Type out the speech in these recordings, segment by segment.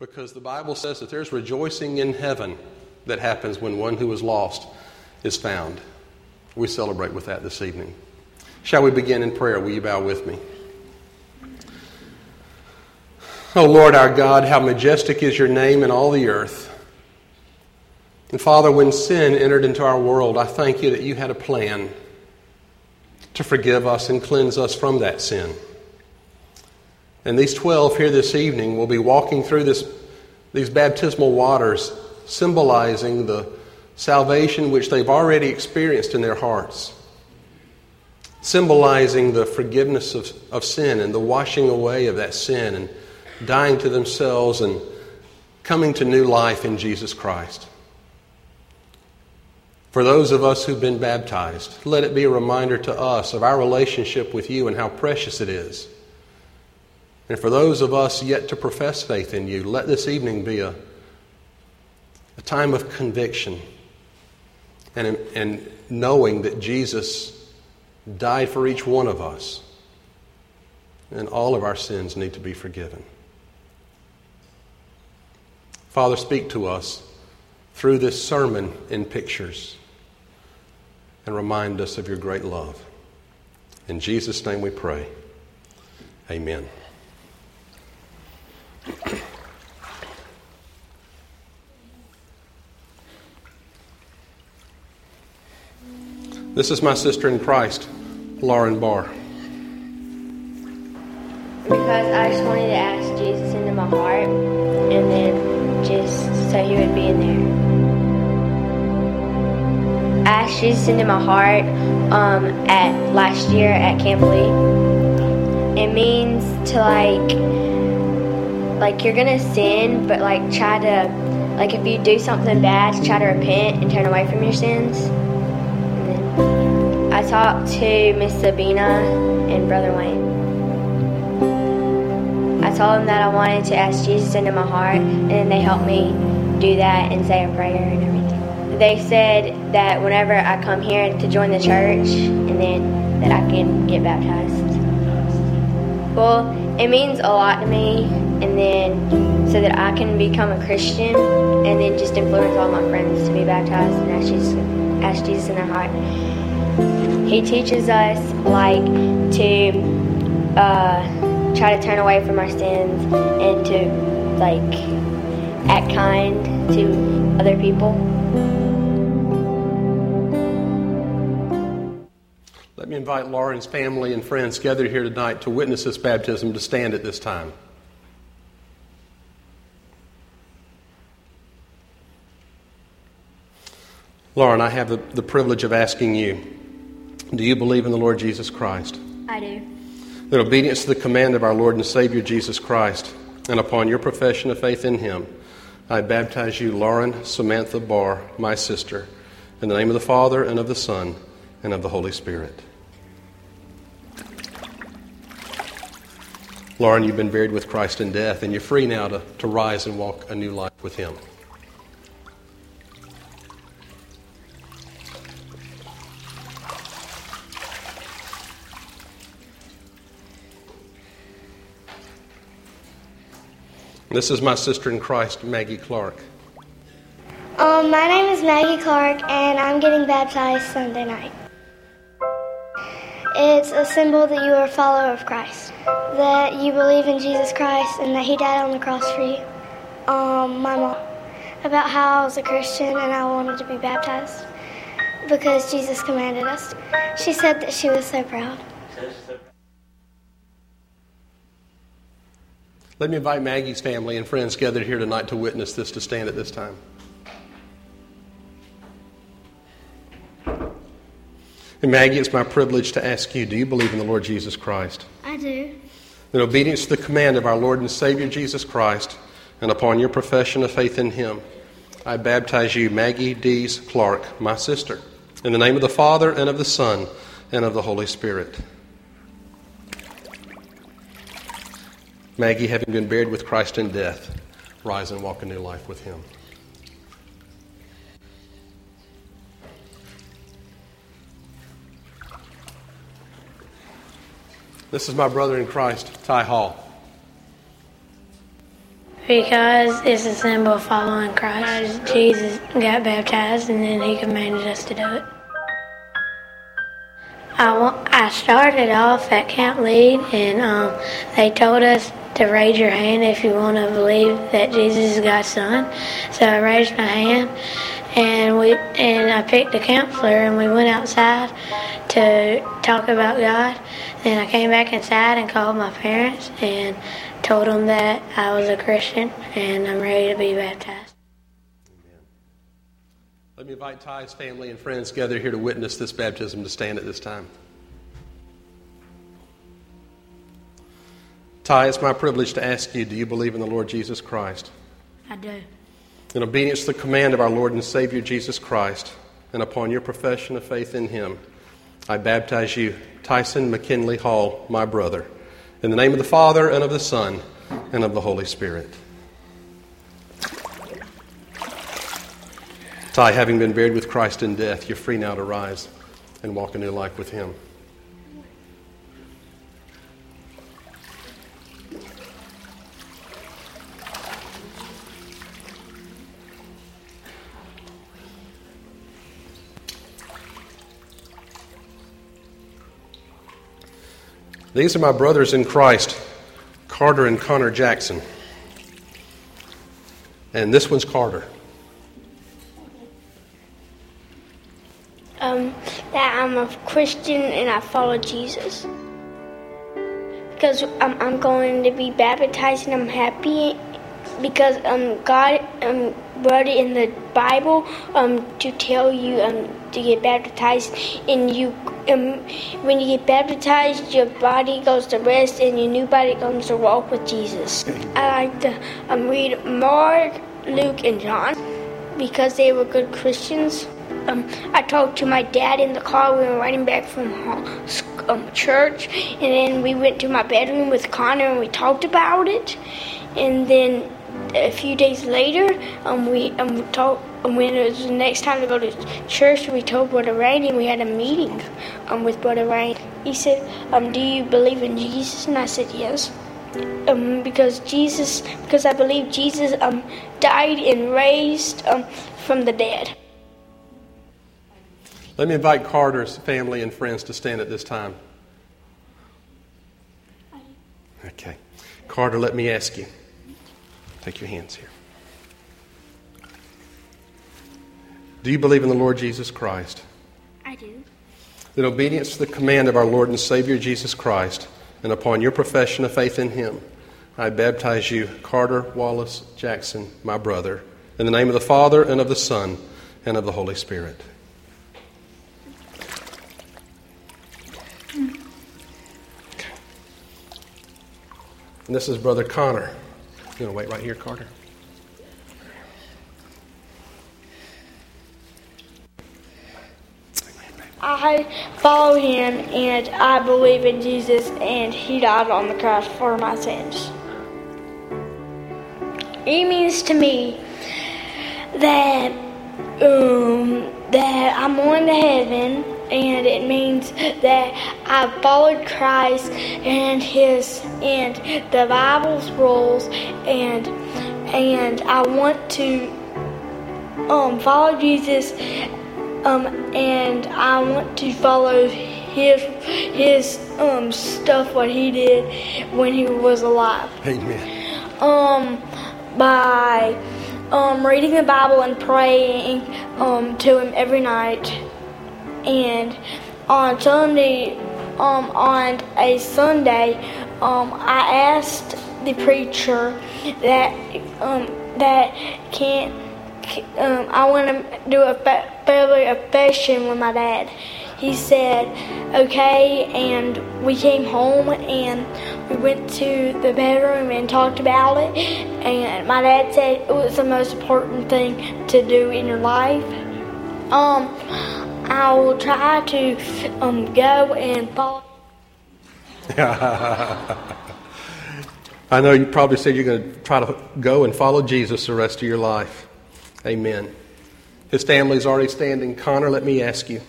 Because the Bible says that there's rejoicing in heaven that happens when one who is lost is found. We celebrate with that this evening. Shall we begin in prayer? Will you bow with me? Oh Lord our God, how majestic is your name in all the earth. And Father, when sin entered into our world, I thank you that you had a plan to forgive us and cleanse us from that sin. And these 12 here this evening will be walking through this, these baptismal waters, symbolizing the salvation which they've already experienced in their hearts, symbolizing the forgiveness of, of sin and the washing away of that sin and dying to themselves and coming to new life in Jesus Christ. For those of us who've been baptized, let it be a reminder to us of our relationship with you and how precious it is. And for those of us yet to profess faith in you, let this evening be a, a time of conviction and, and knowing that Jesus died for each one of us and all of our sins need to be forgiven. Father, speak to us through this sermon in pictures and remind us of your great love. In Jesus' name we pray. Amen. This is my sister in Christ, Lauren Barr. Because I just wanted to ask Jesus into my heart and then just so he would be in there. I asked Jesus into my heart um, at last year at Camp Lee. It means to like, like you're gonna sin, but like try to, like if you do something bad, try to repent and turn away from your sins. I talked to Miss Sabina and Brother Wayne. I told them that I wanted to ask Jesus into my heart, and then they helped me do that and say a prayer and everything. They said that whenever I come here to join the church, and then that I can get baptized. Well, it means a lot to me, and then so that I can become a Christian, and then just influence all my friends to be baptized and ask Jesus, ask Jesus in their heart. He teaches us like to. Uh, try to turn away from our sins and to like act kind to other people. Let me invite Lauren's family and friends gathered here tonight to witness this baptism to stand at this time. Lauren, I have the, the privilege of asking you do you believe in the Lord Jesus Christ? I do that obedience to the command of our Lord and Savior Jesus Christ, and upon your profession of faith in Him, I baptize you, Lauren Samantha Barr, my sister, in the name of the Father, and of the Son, and of the Holy Spirit. Lauren, you've been buried with Christ in death, and you're free now to, to rise and walk a new life with Him. This is my sister in Christ, Maggie Clark. Um, my name is Maggie Clark, and I'm getting baptized Sunday night. It's a symbol that you are a follower of Christ, that you believe in Jesus Christ, and that He died on the cross for you. Um, my mom, about how I was a Christian and I wanted to be baptized because Jesus commanded us. She said that she was so proud. Let me invite Maggie's family and friends gathered here tonight to witness this to stand at this time. And Maggie, it's my privilege to ask you do you believe in the Lord Jesus Christ? I do. In obedience to the command of our Lord and Savior Jesus Christ, and upon your profession of faith in Him, I baptize you, Maggie Dees Clark, my sister, in the name of the Father, and of the Son, and of the Holy Spirit. Maggie, having been buried with Christ in death, rise and walk a new life with him. This is my brother in Christ, Ty Hall. Because it's a symbol of following Christ. Jesus got baptized and then he commanded us to do it. I, I started off at Camp Lead and um, they told us to raise your hand if you want to believe that Jesus is God's son. So I raised my hand and we and I picked a counselor and we went outside to talk about God. Then I came back inside and called my parents and told them that I was a Christian and I'm ready to be baptized. Amen. Let me invite Ty's family and friends gathered here to witness this baptism to stand at this time. Ty, it's my privilege to ask you do you believe in the Lord Jesus Christ? I do. In obedience to the command of our Lord and Savior Jesus Christ, and upon your profession of faith in Him, I baptize you, Tyson McKinley Hall, my brother, in the name of the Father, and of the Son, and of the Holy Spirit. Ty, having been buried with Christ in death, you're free now to rise and walk a new life with Him. These are my brothers in Christ, Carter and Connor Jackson. And this one's Carter. Um, that I'm a Christian and I follow Jesus. Because I'm, I'm going to be baptized and I'm happy because um, God um, wrote it in the Bible um, to tell you um, to get baptized and you um, when you get baptized your body goes to rest and your new body comes to walk with Jesus. I like to um, read Mark, Luke, and John because they were good Christians. Um, I talked to my dad in the car. We were riding back from um, church, and then we went to my bedroom with Connor and we talked about it. And then a few days later, um, we um, talked. Um, when it was the next time to go to church, we told Brother Rain, and we had a meeting um, with Brother Rain. He said, um, "Do you believe in Jesus?" And I said, "Yes." Um, because Jesus, because I believe Jesus um, died and raised um, from the dead. Let me invite Carter's family and friends to stand at this time. Okay. Carter, let me ask you. Take your hands here. Do you believe in the Lord Jesus Christ? I do. In obedience to the command of our Lord and Savior Jesus Christ, and upon your profession of faith in Him, I baptize you, Carter Wallace Jackson, my brother, in the name of the Father, and of the Son, and of the Holy Spirit. Hmm. And this is Brother Connor. You to wait right here, Carter? I follow him and I believe in Jesus and he died on the cross for my sins. It means to me that um, that I'm going to heaven and it means that I followed Christ and his and the Bible's rules and and I want to um, follow Jesus um, and I want to follow his his um stuff what he did when he was alive. Amen. Um, by um reading the Bible and praying um to him every night, and on Sunday, um on a Sunday, um I asked the preacher that um that can't um, I want to do a fa- family affection with my dad. He said, okay, and we came home and we went to the bedroom and talked about it. And my dad said it was the most important thing to do in your life. Um, I will try to um, go and follow. I know you probably said you're going to try to go and follow Jesus the rest of your life. Amen. His family is already standing. Connor, let me ask you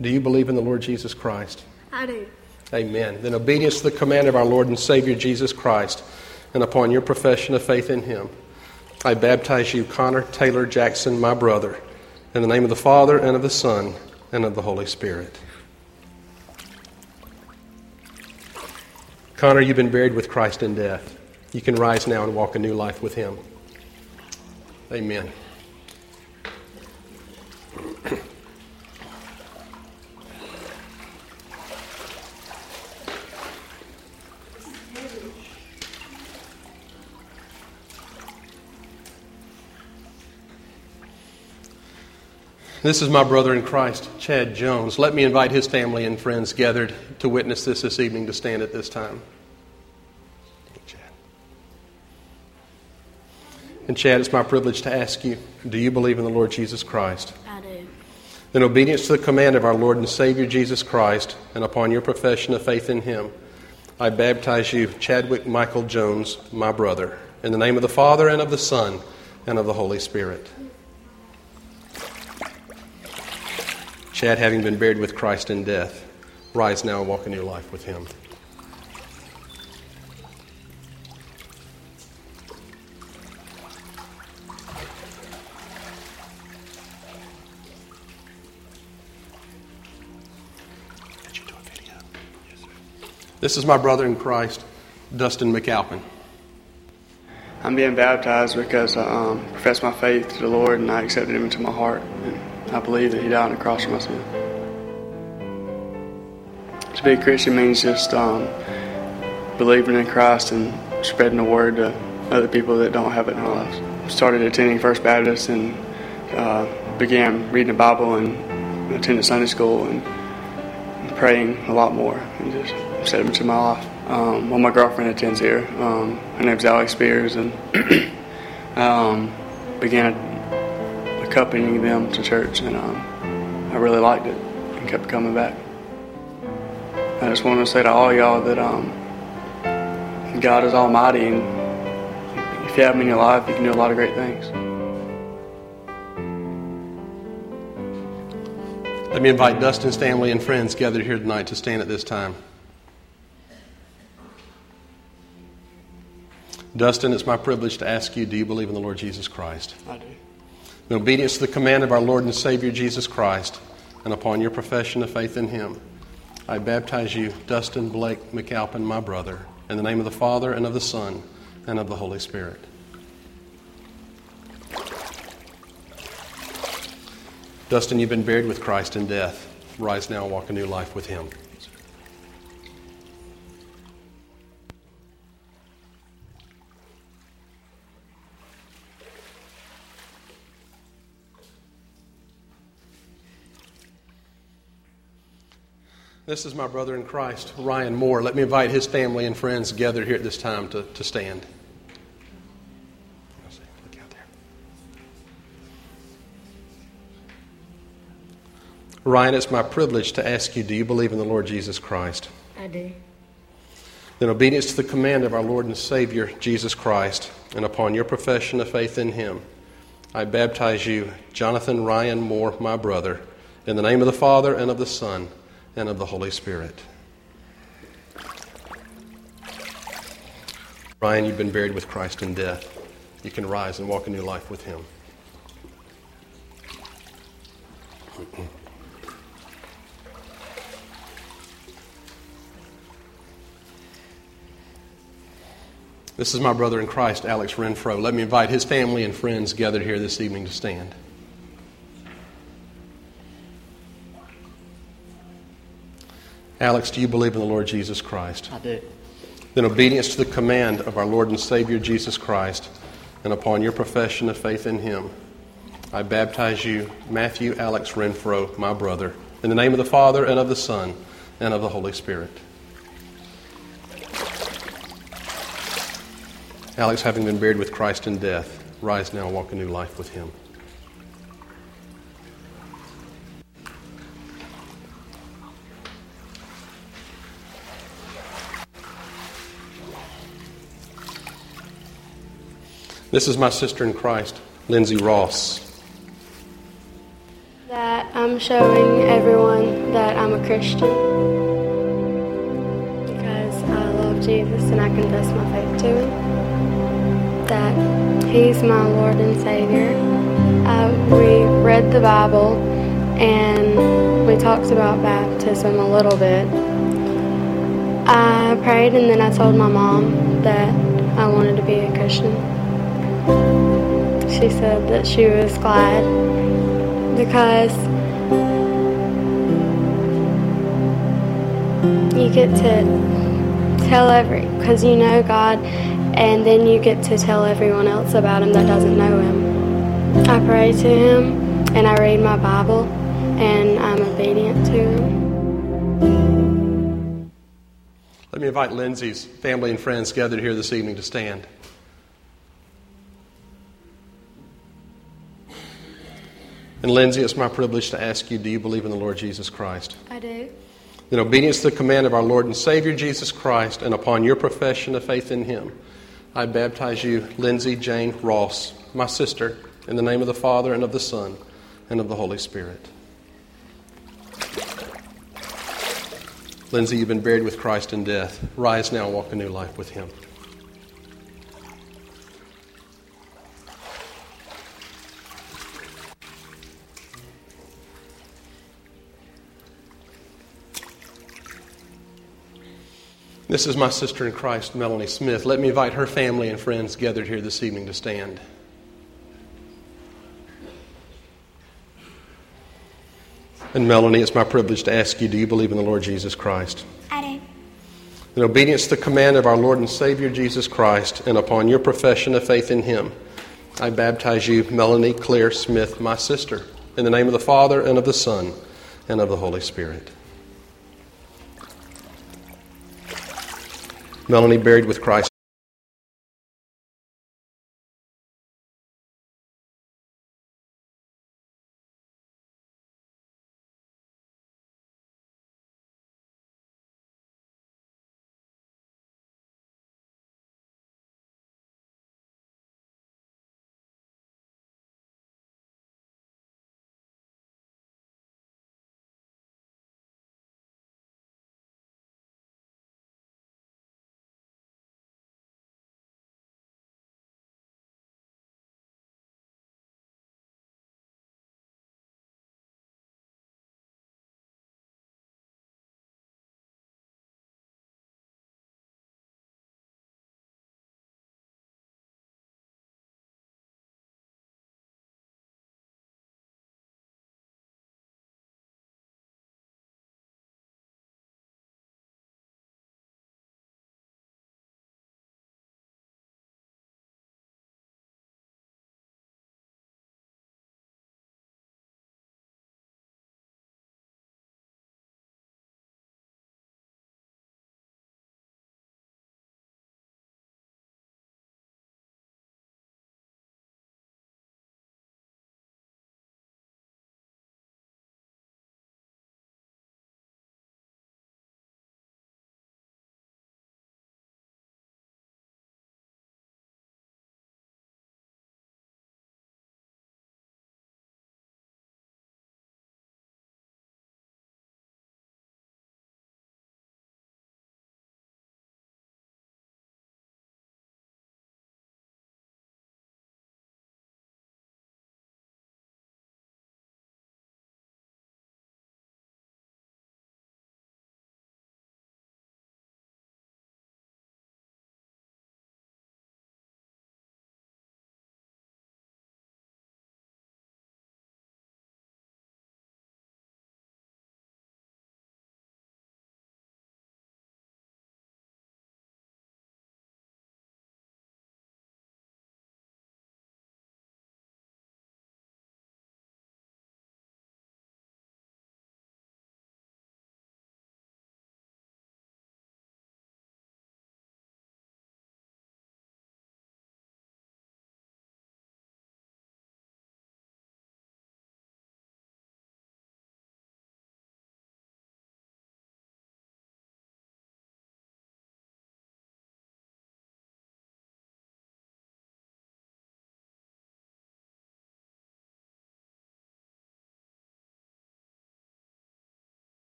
do you believe in the Lord Jesus Christ? I do. Amen. Then, obedience to the command of our Lord and Savior Jesus Christ, and upon your profession of faith in him, I baptize you, Connor Taylor Jackson, my brother, in the name of the Father, and of the Son, and of the Holy Spirit. Connor, you've been buried with Christ in death. You can rise now and walk a new life with him. Amen. This is my brother in Christ, Chad Jones. Let me invite his family and friends gathered to witness this this evening to stand at this time. Chad. And Chad, it's my privilege to ask you do you believe in the Lord Jesus Christ? I do. In obedience to the command of our Lord and Savior Jesus Christ, and upon your profession of faith in him, I baptize you, Chadwick Michael Jones, my brother, in the name of the Father, and of the Son, and of the Holy Spirit. Chad, having been buried with Christ in death, rise now and walk a new life with him. This is my brother in Christ, Dustin McAlpin. I'm being baptized because I um, profess my faith to the Lord and I accepted Him into my heart. And I believe that He died on the cross for my sin. To be a Christian means just um, believing in Christ and spreading the word to other people that don't have it in their lives. Started attending First Baptist and uh, began reading the Bible and attending Sunday school and praying a lot more and just set it into my life. Um, well, my girlfriend attends here. Um, her name's Alex Spears, and um, began accompanying them to church, and um, I really liked it and kept coming back. I just want to say to all y'all that um, God is Almighty, and if you have Him in your life, you can do a lot of great things. Let me invite Dustin's family and friends gathered here tonight to stand at this time. Dustin, it's my privilege to ask you do you believe in the Lord Jesus Christ? I do. In obedience to the command of our Lord and Savior Jesus Christ, and upon your profession of faith in Him, I baptize you, Dustin Blake McAlpin, my brother, in the name of the Father, and of the Son, and of the Holy Spirit. Dustin, you've been buried with Christ in death. Rise now and walk a new life with Him. This is my brother in Christ, Ryan Moore. Let me invite his family and friends gathered here at this time to, to stand. Look out there. Ryan, it's my privilege to ask you do you believe in the Lord Jesus Christ? I do. In obedience to the command of our Lord and Savior, Jesus Christ, and upon your profession of faith in Him, I baptize you, Jonathan Ryan Moore, my brother, in the name of the Father, and of the Son, and of the Holy Spirit. Ryan, you've been buried with Christ in death. You can rise and walk a new life with Him. This is my brother in Christ, Alex Renfro. Let me invite his family and friends gathered here this evening to stand. Alex, do you believe in the Lord Jesus Christ? I do. In obedience to the command of our Lord and Savior Jesus Christ, and upon your profession of faith in Him, I baptize you, Matthew Alex Renfro, my brother, in the name of the Father, and of the Son, and of the Holy Spirit. Alex, having been buried with Christ in death, rise now and walk a new life with Him. This is my sister in Christ, Lindsay Ross. That I'm showing everyone that I'm a Christian because I love Jesus and I confess my faith to Him. that He's my Lord and Savior. Uh, we read the Bible and we talked about baptism a little bit. I prayed and then I told my mom that I wanted to be a Christian. She said that she was glad because you get to tell every because you know God and then you get to tell everyone else about him that doesn't know him. I pray to him and I read my Bible and I'm obedient to him. Let me invite Lindsay's family and friends gathered here this evening to stand. And Lindsay, it's my privilege to ask you do you believe in the Lord Jesus Christ? I do. In obedience to the command of our Lord and Savior Jesus Christ, and upon your profession of faith in Him, I baptize you, Lindsay Jane Ross, my sister, in the name of the Father, and of the Son, and of the Holy Spirit. Lindsay, you've been buried with Christ in death. Rise now and walk a new life with Him. This is my sister in Christ, Melanie Smith. Let me invite her family and friends gathered here this evening to stand. And Melanie, it's my privilege to ask you do you believe in the Lord Jesus Christ? I do. In obedience to the command of our Lord and Savior Jesus Christ, and upon your profession of faith in Him, I baptize you, Melanie Claire Smith, my sister, in the name of the Father, and of the Son, and of the Holy Spirit. Melanie, buried with Christ.